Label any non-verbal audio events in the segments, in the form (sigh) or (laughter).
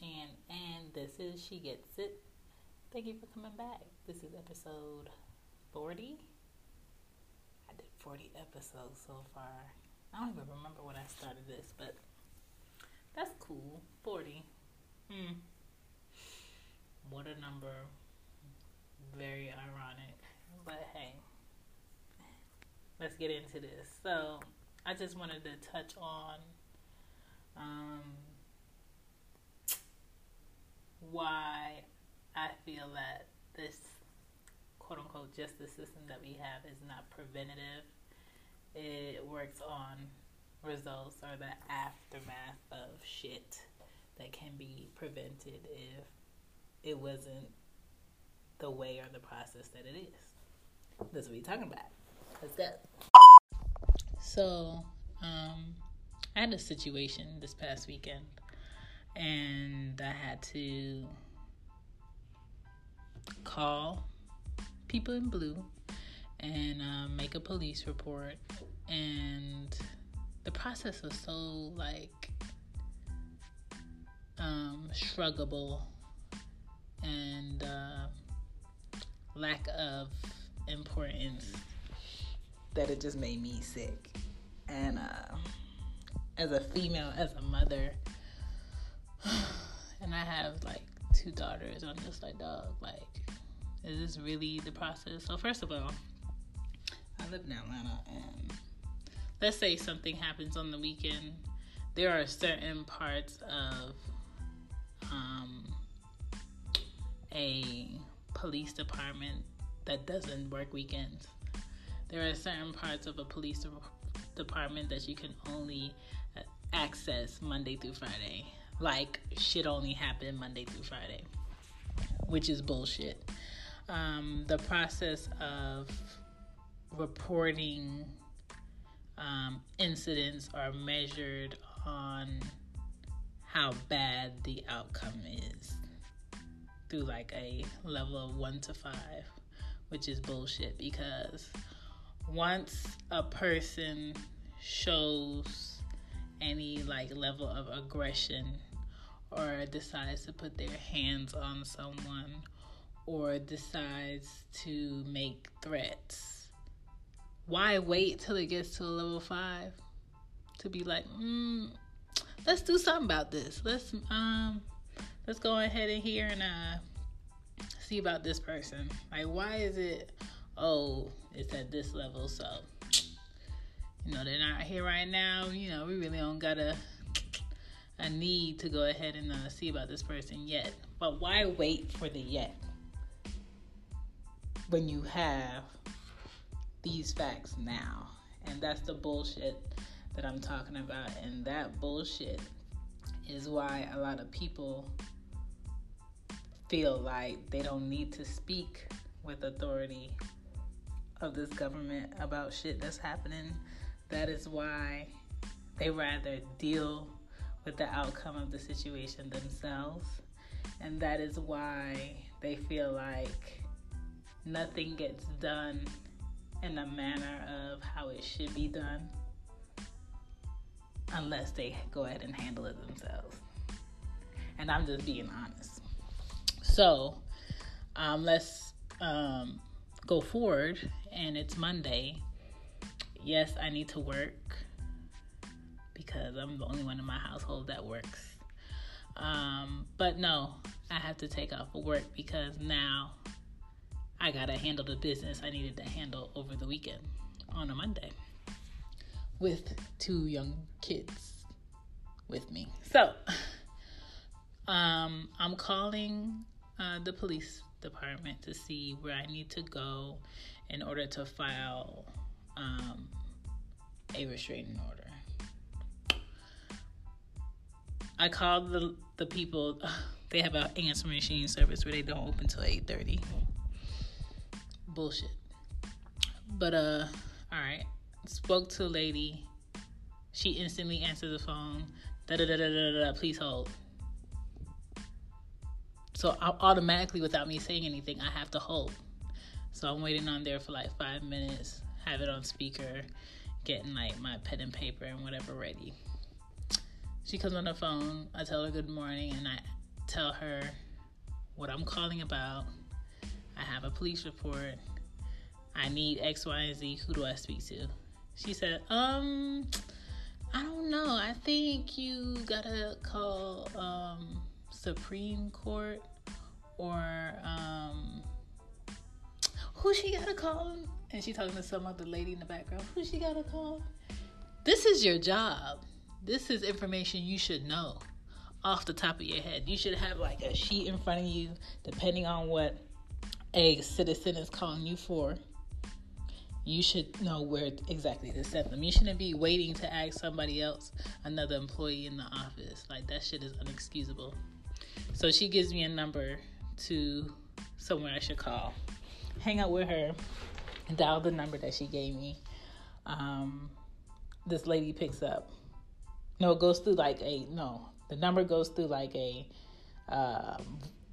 Shan, and this is She Gets It. Thank you for coming back. This is episode 40. I did 40 episodes so far. I don't even remember when I started this, but that's cool. 40. Hmm. What a number. Very ironic. But hey, let's get into this. So, I just wanted to touch on um, why I feel that this quote unquote justice system that we have is not preventative. It works on results or the aftermath of shit that can be prevented if it wasn't the way or the process that it is. That's what we're talking about. Let's go. So, um, I had a situation this past weekend and I had to call people in blue and uh, make a police report. And the process was so like um, shruggable and uh, lack of importance that it just made me sick. And uh, as a female, as a mother, (sighs) and I have like two daughters. I'm just like, dog, like, is this really the process? So, first of all, I live in Atlanta, and let's say something happens on the weekend. There are certain parts of um, a police department that doesn't work weekends. There are certain parts of a police de- department that you can only uh, access Monday through Friday like shit only happened Monday through Friday, which is bullshit. Um, the process of reporting um, incidents are measured on how bad the outcome is through like a level of one to five, which is bullshit because once a person shows any like level of aggression or decides to put their hands on someone or decides to make threats. Why wait till it gets to a level five to be like mm, let's do something about this. Let's um let's go ahead and here and uh see about this person. Like why is it oh it's at this level so you know they're not here right now. You know we really don't got a need to go ahead and uh, see about this person yet. But why wait for the yet? When you have these facts now. And that's the bullshit that i'm talking about. And that bullshit is why a lot of people feel like they don't need to speak with authority of this government about shit that's happening. That is why they rather deal with the outcome of the situation themselves. And that is why they feel like nothing gets done in a manner of how it should be done unless they go ahead and handle it themselves. And I'm just being honest. So, um, let's um, go forward, and it's Monday yes, I need to work because I'm the only one in my household that works. Um, but no, I have to take off of work because now I gotta handle the business I needed to handle over the weekend on a Monday with two young kids with me. So, um, I'm calling uh, the police department to see where I need to go in order to file um, a restraining order. I called the the people. (sighs) They have an answer machine service where they don't open till eight thirty. Bullshit. But uh, all right. Spoke to a lady. She instantly answered the phone. Da da da da da da. Please hold. So I, automatically, without me saying anything, I have to hold. So I'm waiting on there for like five minutes have it on speaker, getting like my pen and paper and whatever ready. She comes on the phone. I tell her good morning, and I tell her what I'm calling about. I have a police report. I need X, Y, and Z. Who do I speak to? She said, um, I don't know. I think you gotta call um, Supreme Court or um, who she gotta call? And she talking to some other lady in the background. Who she gotta call? This is your job. This is information you should know off the top of your head. You should have like a sheet in front of you, depending on what a citizen is calling you for. You should know where exactly to send them. You shouldn't be waiting to ask somebody else, another employee in the office. Like that shit is unexcusable. So she gives me a number to somewhere I should call. Hang out with her, dial the number that she gave me. Um, this lady picks up. No, it goes through like a no. The number goes through like a uh,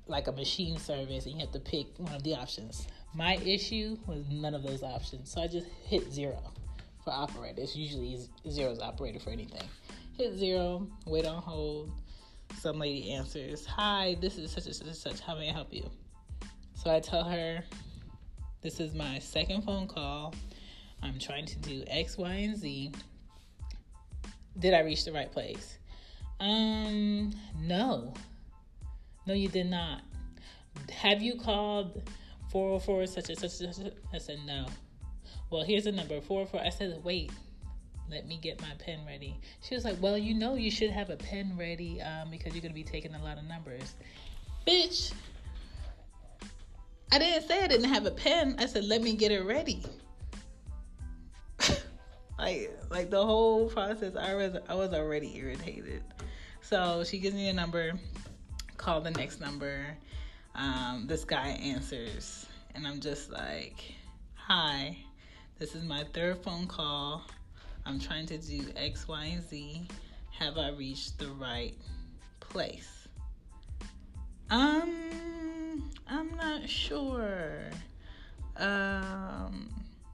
like a machine service, and you have to pick one of the options. My issue was none of those options, so I just hit zero for operators. Usually, zero is operator for anything. Hit zero, wait on hold. Some lady answers, "Hi, this is such such and such. How may I help you?" So I tell her, "This is my second phone call. I'm trying to do X, Y, and Z. Did I reach the right place?" Um, no. No, you did not. Have you called 404 such and such and such? I said, no. Well, here's the number 404. I said, wait, let me get my pen ready. She was like, well, you know, you should have a pen ready um, because you're going to be taking a lot of numbers. Bitch, I didn't say I didn't have a pen. I said, let me get it ready. Like, like the whole process, I was, I was already irritated. So she gives me a number call the next number. Um, this guy answers, and I'm just like, Hi, this is my third phone call. I'm trying to do X, Y, and Z. Have I reached the right place? Um, I'm not sure. Um,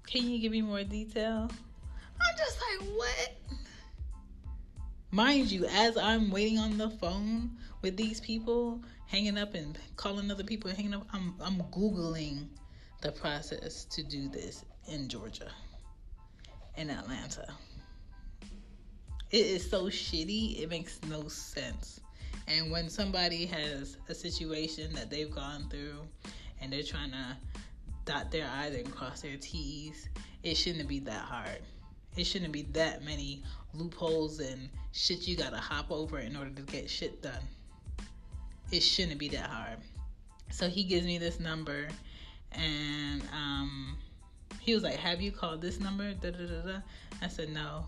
can you give me more detail? I'm just like, what? Mind you, as I'm waiting on the phone with these people, hanging up and calling other people hanging up, I'm I'm googling the process to do this in Georgia, in Atlanta. It is so shitty. It makes no sense. And when somebody has a situation that they've gone through and they're trying to dot their I's and cross their T's, it shouldn't be that hard. It shouldn't be that many loopholes and shit you gotta hop over in order to get shit done. It shouldn't be that hard. So he gives me this number and um, he was like, Have you called this number? Da, da, da, da. I said, No.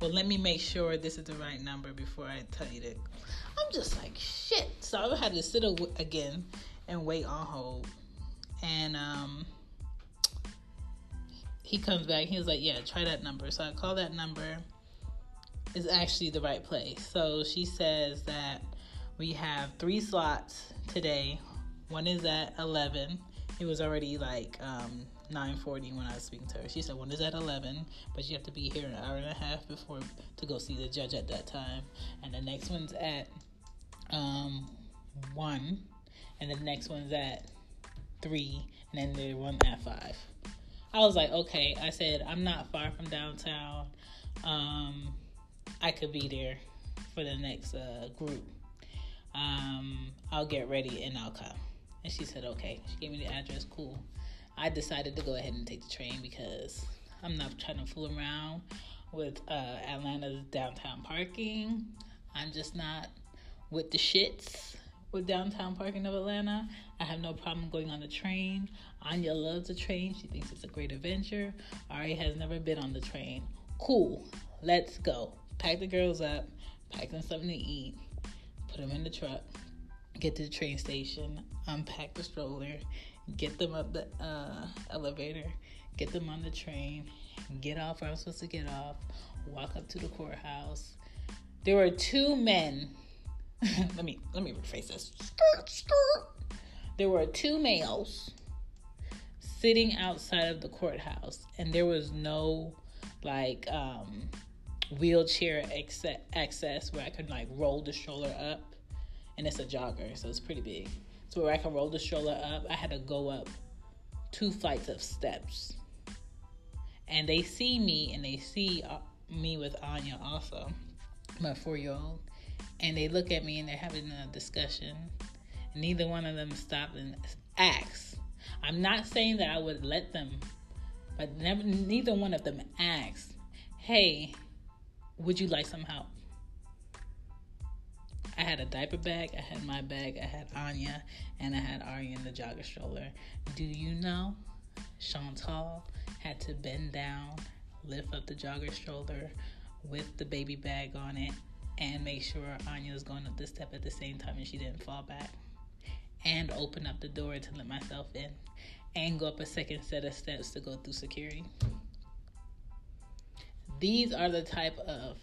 Well, let me make sure this is the right number before I tell you that. I'm just like, shit. So I had to sit again and wait on hold. And um, he comes back. He was like, Yeah, try that number. So I call that number is actually the right place. So she says that we have three slots today. One is at 11. It was already like um, 9:40 when I was speaking to her. She said one is at 11, but you have to be here an hour and a half before to go see the judge at that time. And the next one's at um, one, and the next one's at three, and then the one at five. I was like, okay. I said I'm not far from downtown. Um, I could be there for the next uh, group. Um, I'll get ready and I'll come. And she said, okay. She gave me the address. Cool. I decided to go ahead and take the train because I'm not trying to fool around with uh, Atlanta's downtown parking. I'm just not with the shits with downtown parking of Atlanta. I have no problem going on the train. Anya loves the train. She thinks it's a great adventure. Ari has never been on the train. Cool. Let's go pack the girls up, pack them something to eat, put them in the truck, get to the train station, unpack the stroller, get them up the uh, elevator, get them on the train, get off where I'm supposed to get off, walk up to the courthouse. There were two men. (laughs) let me let me rephrase this. There were two males sitting outside of the courthouse, and there was no like um wheelchair access where I could like roll the stroller up and it's a jogger, so it's pretty big. So where I can roll the stroller up, I had to go up two flights of steps. And they see me, and they see uh, me with Anya also, my four-year-old, and they look at me and they're having a discussion. And neither one of them stop and ask. I'm not saying that I would let them, but never, neither one of them asked, "Hey, would you like some help?" I had a diaper bag, I had my bag, I had Anya, and I had Arya in the jogger stroller. Do you know Chantal had to bend down, lift up the jogger stroller with the baby bag on it, and make sure Anya was going up the step at the same time and she didn't fall back. And open up the door to let myself in. And go up a second set of steps to go through security. These are the type of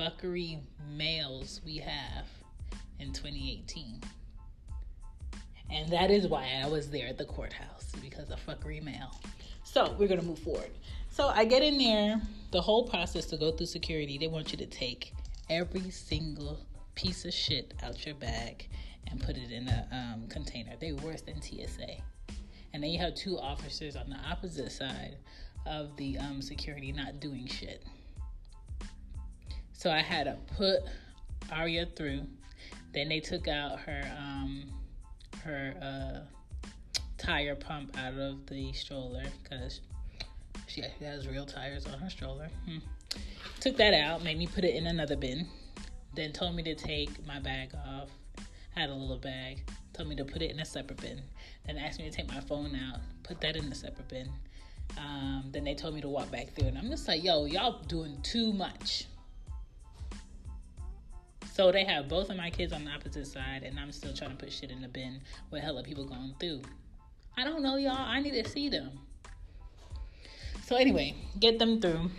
fuckery males we have in 2018. And that is why I was there at the courthouse because of fuckery male. So we're gonna move forward. So I get in there, the whole process to go through security, they want you to take every single piece of shit out your bag and put it in a um, container. They worse than TSA. And then you have two officers on the opposite side of the um, security not doing shit. So I had to put Aria through. Then they took out her um, her uh, tire pump out of the stroller because she actually has real tires on her stroller. Hmm. Took that out, made me put it in another bin. Then told me to take my bag off. Had a little bag. Told me to put it in a separate bin. Then asked me to take my phone out, put that in a separate bin. Um, then they told me to walk back through, and I'm just like, yo, y'all doing too much. So they have both of my kids on the opposite side, and I'm still trying to put shit in the bin with hella people going through. I don't know, y'all. I need to see them. So anyway, get them through.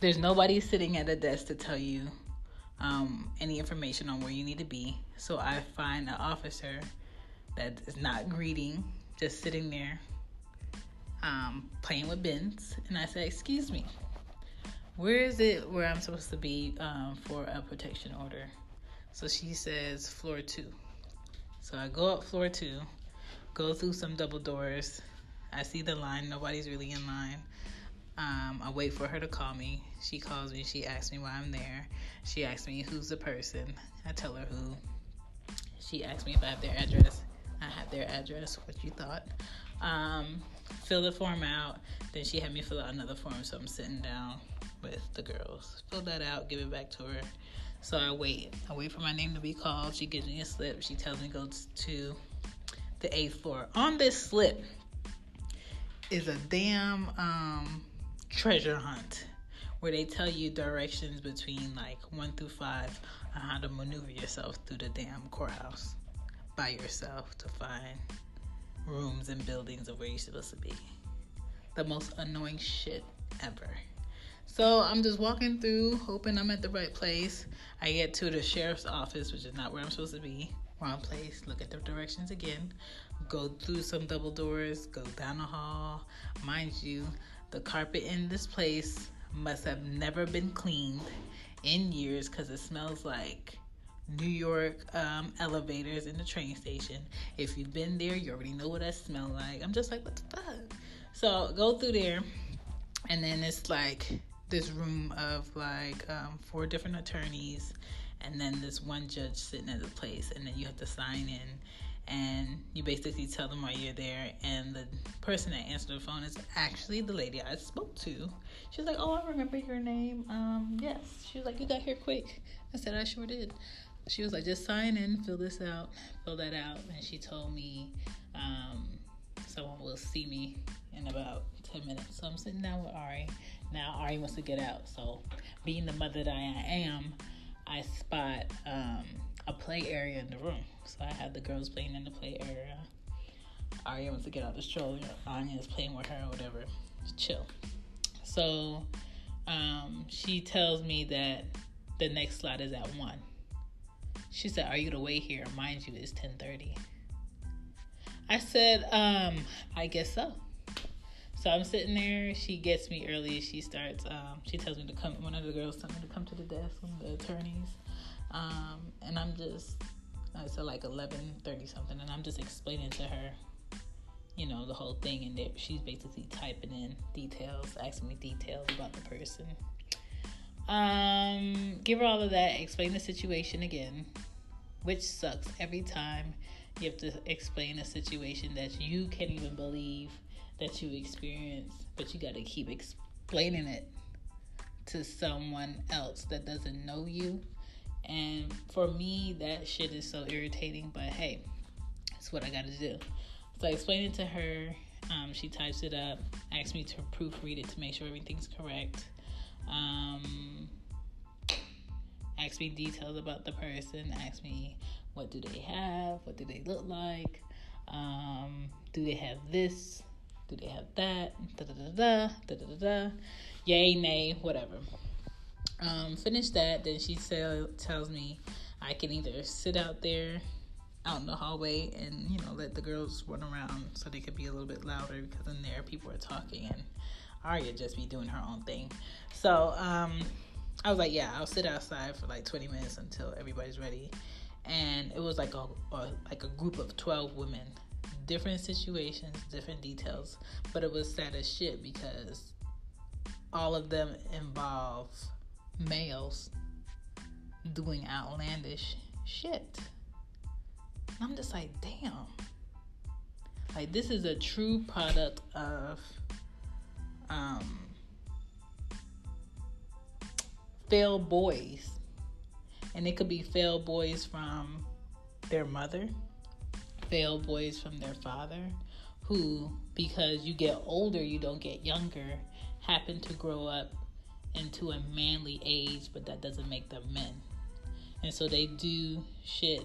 There's nobody sitting at a desk to tell you um, any information on where you need to be. So I find an officer that is not greeting, just sitting there um, playing with bins, and I say, "Excuse me, where is it where I'm supposed to be um, for a protection order?" So she says floor two. So I go up floor two, go through some double doors. I see the line. Nobody's really in line. Um, I wait for her to call me. She calls me. She asks me why I'm there. She asks me who's the person. I tell her who. She asks me if I have their address. I have their address. What you thought? Um, fill the form out. Then she had me fill out another form. So I'm sitting down with the girls. Fill that out. Give it back to her. So I wait. I wait for my name to be called. She gives me a slip. She tells me to go to the eighth floor. On this slip is a damn um, treasure hunt where they tell you directions between like one through five on how to maneuver yourself through the damn courthouse by yourself to find rooms and buildings of where you're supposed to be. The most annoying shit ever. So I'm just walking through, hoping I'm at the right place. I get to the sheriff's office, which is not where I'm supposed to be. Wrong place. Look at the directions again. Go through some double doors. Go down a hall. Mind you, the carpet in this place must have never been cleaned in years because it smells like New York um, elevators in the train station. If you've been there, you already know what that smell like. I'm just like, what the fuck? So go through there, and then it's like this room of like um, four different attorneys and then this one judge sitting at the place and then you have to sign in and you basically tell them why you're there and the person that answered the phone is actually the lady i spoke to. She's like oh i remember your name um yes. She was like you got here quick. I said i sure did. She was like just sign in fill this out fill that out and she told me um someone will see me in about 10 minutes. So i'm sitting down with ari. Now Ari wants to get out. So, being the mother that I am, I spot um, a play area in the room. So I had the girls playing in the play area. Ari wants to get out the stroller. Anya is playing with her or whatever. Chill. So um, she tells me that the next slot is at one. She said, "Are you gonna wait here?" Mind you, it's ten thirty. I said, um, "I guess so." So I'm sitting there. She gets me early. She starts. Um, she tells me to come. One of the girls tells me to come to the desk. One of the attorneys, um, and I'm just. Uh, so like 11:30 something, and I'm just explaining to her, you know, the whole thing, and she's basically typing in details, asking me details about the person. Um, give her all of that. Explain the situation again, which sucks every time you have to explain a situation that you can't even believe that you experienced, but you got to keep explaining it to someone else that doesn't know you. And for me, that shit is so irritating, but hey, it's what I got to do. So I explained it to her. Um, she types it up, asks me to proofread it to make sure everything's correct. Um, ask me details about the person. Ask me what do they have, what do they look like, um, do they have this, do they have that? Da da da da da da da. Yay, nay, whatever. Um, finish that. Then she tell, tells me I can either sit out there out in the hallway and you know let the girls run around so they could be a little bit louder because in there people are talking and Arya just be doing her own thing. So um, I was like, yeah, I'll sit outside for like 20 minutes until everybody's ready. And it was like a, a like a group of 12 women different situations, different details, but it was sad as shit because all of them involve males doing outlandish shit. I'm just like, damn. Like this is a true product of um failed boys. And it could be failed boys from their mother failed boys from their father who, because you get older, you don't get younger, happen to grow up into a manly age, but that doesn't make them men. And so they do shit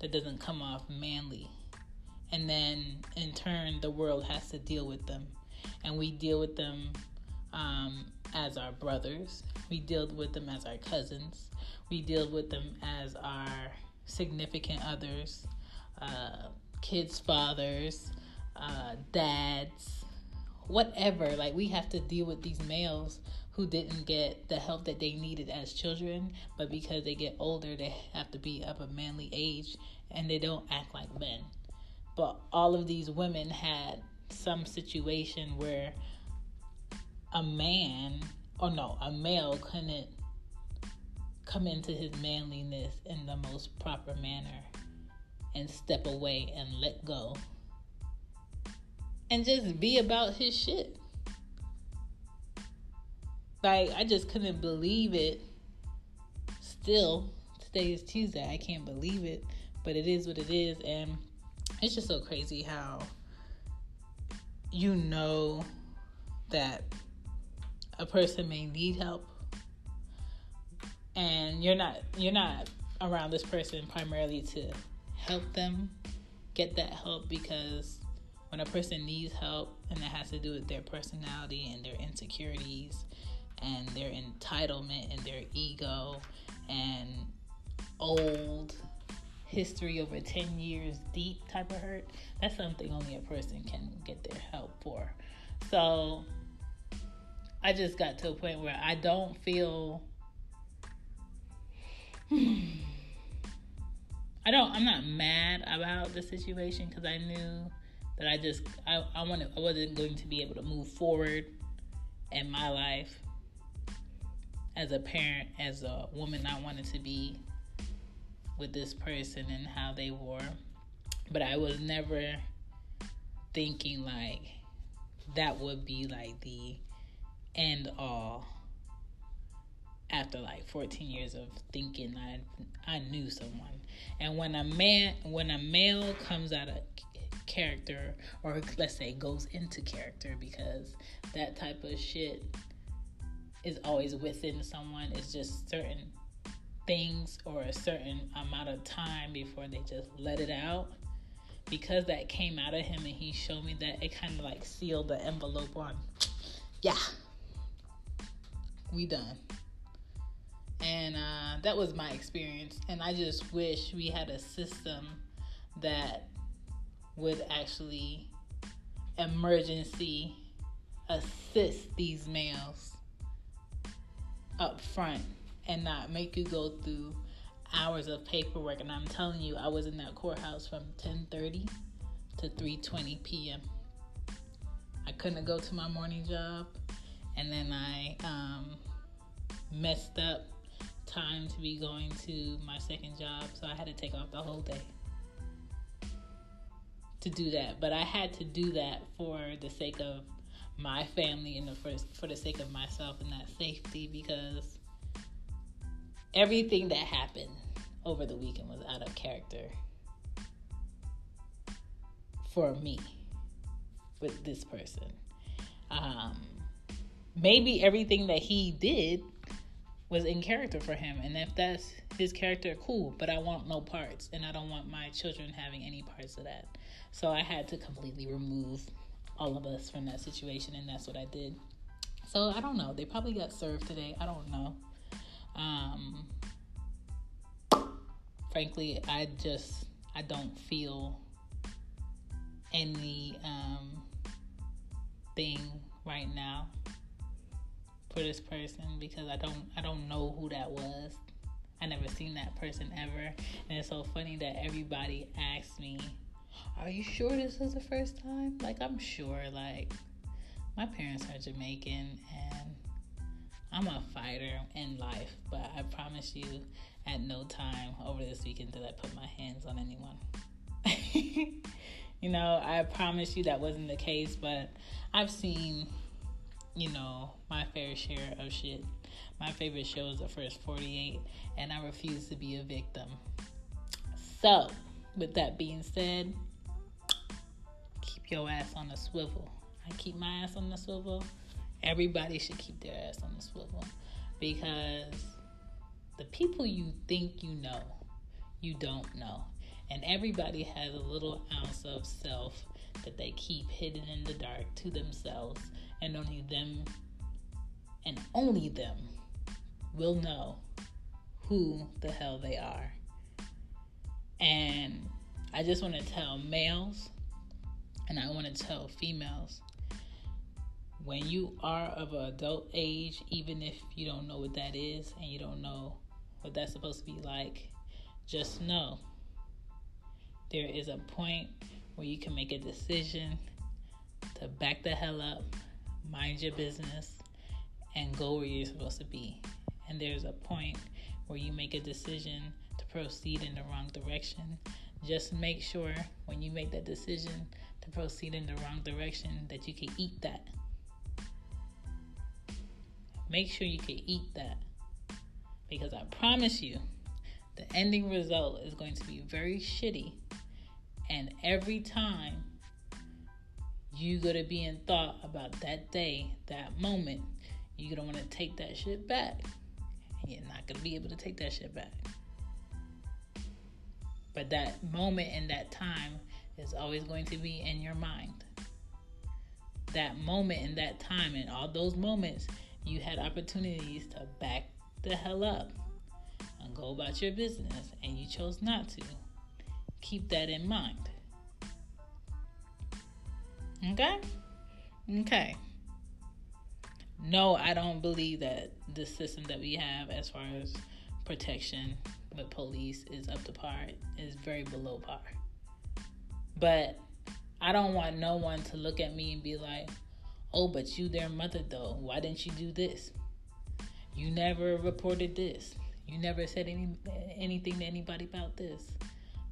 that doesn't come off manly. And then in turn, the world has to deal with them. And we deal with them um, as our brothers, we deal with them as our cousins, we deal with them as our significant others, uh, kids' fathers, uh, dads, whatever. Like, we have to deal with these males who didn't get the help that they needed as children, but because they get older, they have to be of a manly age and they don't act like men. But all of these women had some situation where a man, or no, a male couldn't come into his manliness in the most proper manner and step away and let go and just be about his shit. Like, I just couldn't believe it. Still, today is Tuesday. I can't believe it, but it is what it is. And it's just so crazy how you know that a person may need help and you're not you're not around this person primarily to help them get that help because when a person needs help and that has to do with their personality and their insecurities and their entitlement and their ego and old history over 10 years deep type of hurt that's something only a person can get their help for so i just got to a point where i don't feel (sighs) I don't. I'm not mad about the situation because I knew that I just I I wanted I wasn't going to be able to move forward in my life as a parent, as a woman. I wanted to be with this person and how they were, but I was never thinking like that would be like the end all after like 14 years of thinking I I knew someone. And when a man when a male comes out of character or let's say goes into character because that type of shit is always within someone. It's just certain things or a certain amount of time before they just let it out. Because that came out of him and he showed me that it kind of like sealed the envelope on yeah we done. And uh, that was my experience. And I just wish we had a system that would actually emergency assist these males up front and not make you go through hours of paperwork. And I'm telling you I was in that courthouse from 10:30 to 3:20 p.m. I couldn't go to my morning job. And then I um, messed up time to be going to my second job. So I had to take off the whole day to do that. But I had to do that for the sake of my family and the first for the sake of myself and that safety because everything that happened over the weekend was out of character for me with this person. Um, maybe everything that he did was in character for him, and if that's his character, cool. But I want no parts, and I don't want my children having any parts of that. So I had to completely remove all of us from that situation, and that's what I did. So I don't know. They probably got served today. I don't know. Um, frankly, I just I don't feel any um, thing right now for this person because I don't I don't know who that was. I never seen that person ever, and it's so funny that everybody asks me, "Are you sure this is the first time?" Like I'm sure. Like my parents are Jamaican, and I'm a fighter in life, but I promise you, at no time over this weekend did I put my hands on anyone. (laughs) you know, I promise you that wasn't the case, but I've seen, you know, my fair share of shit. My favorite show is The First 48, and I refuse to be a victim. So, with that being said, keep your ass on the swivel. I keep my ass on the swivel everybody should keep their ass on the swivel because the people you think you know, you don't know. And everybody has a little ounce of self that they keep hidden in the dark to themselves, and only them and only them will know who the hell they are. And I just want to tell males and I want to tell females when you are of an adult age, even if you don't know what that is and you don't know what that's supposed to be like, just know there is a point where you can make a decision to back the hell up, mind your business, and go where you're supposed to be. And there's a point where you make a decision to proceed in the wrong direction. Just make sure when you make that decision to proceed in the wrong direction that you can eat that Make sure you can eat that. Because I promise you, the ending result is going to be very shitty. And every time you're going to be in thought about that day, that moment, you're going to want to take that shit back. And you're not going to be able to take that shit back. But that moment and that time is always going to be in your mind. That moment and that time and all those moments you had opportunities to back the hell up and go about your business, and you chose not to. Keep that in mind. Okay? Okay. No, I don't believe that the system that we have as far as protection with police is up to par, is very below par. But I don't want no one to look at me and be like, Oh, but you their mother though. Why didn't you do this? You never reported this. You never said any anything to anybody about this.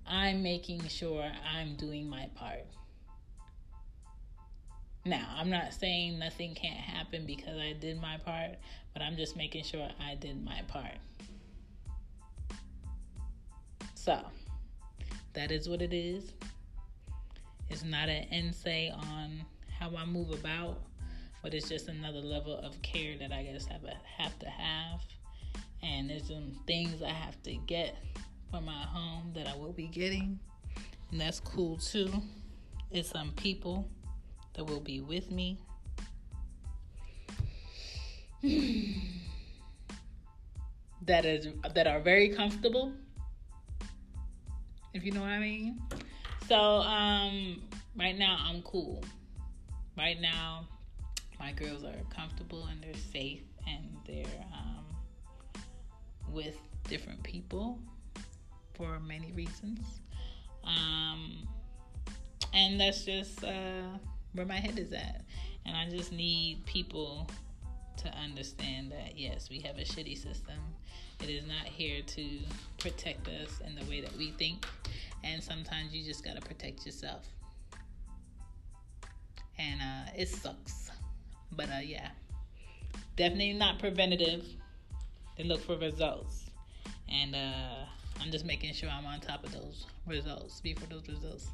I'm making sure I'm doing my part. Now, I'm not saying nothing can't happen because I did my part, but I'm just making sure I did my part. So, that is what it is. It's not an essay on how I move about but it's just another level of care that I guess I have to have. And there's some things I have to get for my home that I will be getting, and that's cool too. It's some people that will be with me. (sighs) that is that are very comfortable if you know what I mean. So um right now I'm cool. Right now my girls are comfortable and they're safe and they're um, with different people for many reasons. Um, and that's just uh, where my head is at. And I just need people to understand that yes, we have a shitty system. It is not here to protect us in the way that we think. And sometimes you just got to protect yourself. And uh, it sucks. But uh, yeah, definitely not preventative. They look for results. And uh, I'm just making sure I'm on top of those results before those results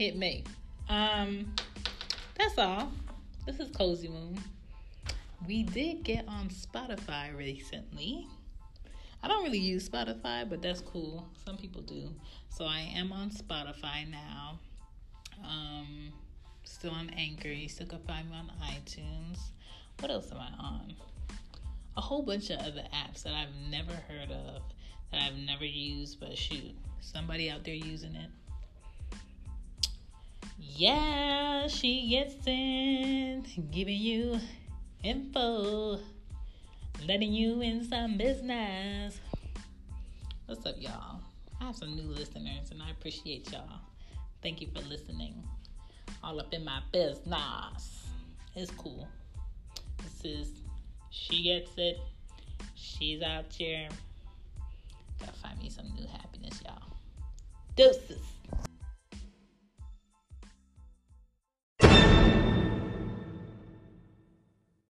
hit me. Um, that's all. This is Cozy Moon. We did get on Spotify recently. I don't really use Spotify, but that's cool. Some people do. So I am on Spotify now. Um, still on Anchor. You still can find me on iTunes. What else am I on? A whole bunch of other apps that I've never heard of, that I've never used, but shoot, somebody out there using it. Yeah, she gets in, giving you info, letting you in some business. What's up, y'all? I have some new listeners and I appreciate y'all. Thank you for listening. All up in my business. It's cool. This is She Gets It. She's out here. Gotta find me some new happiness, y'all. Deuces.